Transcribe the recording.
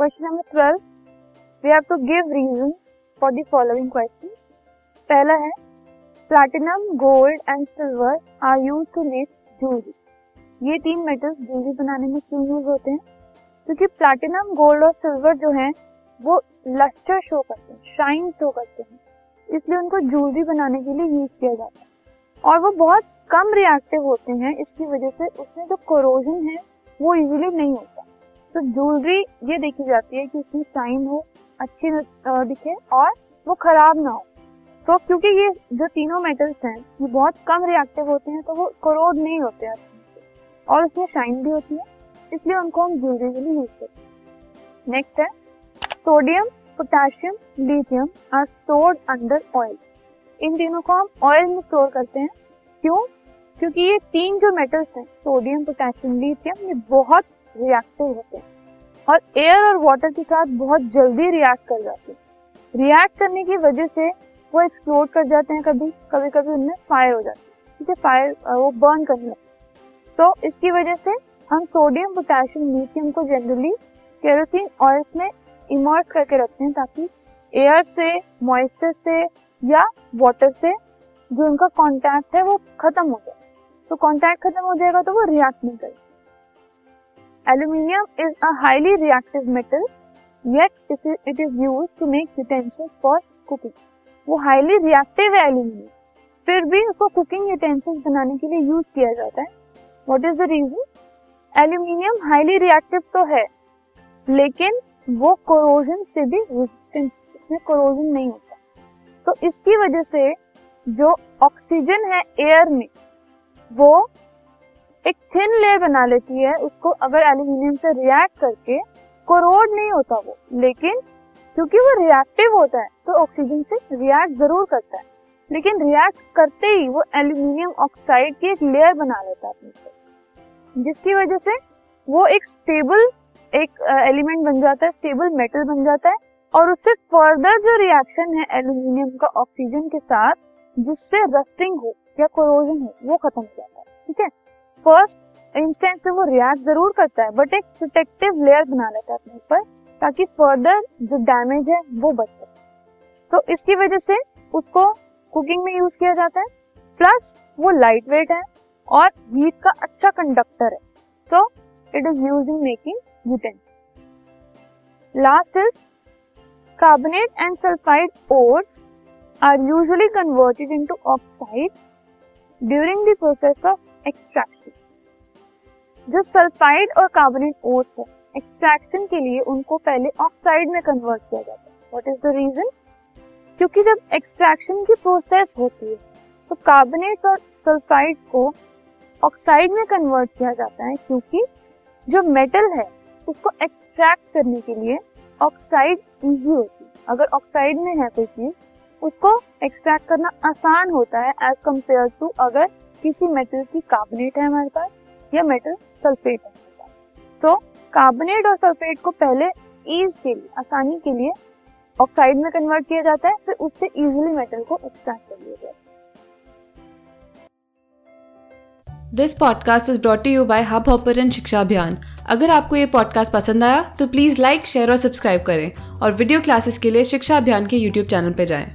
Question number twelve we have to give reasons for the following question पहला है platinum gold and silver are use to make jewellery ये तीन metals jewellery बनाने में क्यों use होते हैं? क्योंकि प्लैटिनम गोल्ड और सिल्वर जो है, वो लस्टर शो करते हैं शाइन शो करते हैं। इसलिए उनको ज्वेलरी बनाने के लिए यूज़ किया जाता है। और वो बहुत कम रिएक्टिव होते हैं, इसकी वजह से उसमें जो कोरोजन है, वो इजीली नहीं होता। तो ज्वेलरी ये देखी जाती है कि उसमें शाइन हो अच्छी दिखे और वो खराब ना हो। सो so, क्योंकि ये जो तीनों मेटल्स हैं ये बहुत कम रिएक्टिव होते हैं तो वो करोड नहीं होते हैं और उसमें शाइन भी होती है इसलिए उनको हम ज्वेलरी के लिए यूज़ करते हैं। नेक्स्ट है sodium potassium lithium are stored under oil इन तीनों को हम ऑयल में स्टोर करते हैं। क्यों? क्योंकि ये तीन जो मेटल्स हैं सोडियम पोटेशियम लिथियम ये बहुत रिएक्टिव होते। हैं और एयर और वाटर के साथ बहुत जल्दी रिएक्ट कर जाते हैं। रिएक्ट करने की वजह से वो एक्सप्लोड कर जाते हैं कभी कभी कभी उनमें फायर हो जाती है। ठीक है फायर वो बर्न करने लगते सो so, इसकी वजह से हम सोडियम पोटेशियम लिथियम को जनरली केरोसिन ऑयल्स में इमर्स करके रखते हैं ताकि एयर से मॉइस्चर से या वाटर से जो उनका कांटेक्ट है वो खत्म हो जाए। तो कांटेक्ट खत्म हो जाएगा तो वो रिएक्ट नहीं करेगा। Aluminium is a highly reactive metal yet it is use to make utensils for cooking वो हाईली रिएक्टिव है एल्यूमिनियम फिर भी उसको कुकिंग यूटेंसिल्स बनाने के लिए यूज़ किया जाता है। What is the reason aluminium highly reactive तो है लेकिन वो कोरोजन से भी रेजिस्टेंट इसमें कोरोजन नहीं होता। सो so, इसकी वजह से जो ऑक्सीजन है एयर में वो एक थिन लेयर बना लेती है, उसको अगर एल्यूमिनियम से रिएक्ट करके कोरोड नहीं होता वो, लेकिन क्योंकि वो रिएक्टिव होता है तो ऑक्सीजन से रिएक्ट ज़रूर करता है। लेकिन रिएक्ट करते ही वो एल्यूमिनियम ऑक्साइड की एक लेयर बना लेता है अपने जिसकी वजह से वो एक स्टेबल एक एलिमेंट बन जाता है स्टेबल मेटल बन जाता है, और उससे फर्दर जो रिएक्शन है एल्यूमिनियम का ऑक्सीजन के साथ, जिससे रस्टिंग हो या कोरोजन हो, वो खत्म हो जाता है, ठीक है? फ़र्स्ट इंस्टेंस पे वो रिएक्ट ज़रूर करता है बट एक प्रोटेक्टिव लेयर बना लेता है अपने ऊपर, ताकि फर्दर जो डैमेज है, वो बच सके तो इसकी वजह से उसको कुकिंग में यूज़ किया जाता है प्लस वो लाइट वेट है और हीट का अच्छा कंडक्टर है so it is use in making utensils. Last is, carbonate and sulfide ores are usually converted into oxides during the process of extraction. जो सल्फाइड और कार्बोनेट ओर्स है extraction के लिए उनको पहले ऑक्साइड में कन्वर्ट किया जाता है। व्हाट इज़ द रीजन क्योंकि जब एक्सट्रैक्शन की प्रोसेस होती है तो कार्बोनेट्स और सल्फाइड्स को ऑक्साइड में कन्वर्ट किया जाता है क्योंकि जो मेटल है, उसको एक्सट्रैक्ट करने के लिए ऑक्साइड इजी होती है। अगर ऑक्साइड में है कोई चीज़, उसको एक्सट्रैक्ट करना आसान होता है एज कंपेयर टू अगर किसी मेटल की कार्बोनेट है हमारे पास, या मेटल सल्फेट है सो कार्बोनेट और सल्फेट को पहले ईज के लिए, आसानी के लिए ऑक्साइड में कन्वर्ट किया जाता है, फिर उससे इजीली मेटल को एक्सट्रैक्ट कर लिया जाता है। This podcast is brought you by Hubhopper शिक्षा अभियान अगर आपको ये पॉडकास्ट पसंद आया तो प्लीज़ लाइक शेयर और सब्सक्राइब करें। और वीडियो क्लासेस के लिए शिक्षा अभियान के यूट्यूब चैनल पर जाएँ।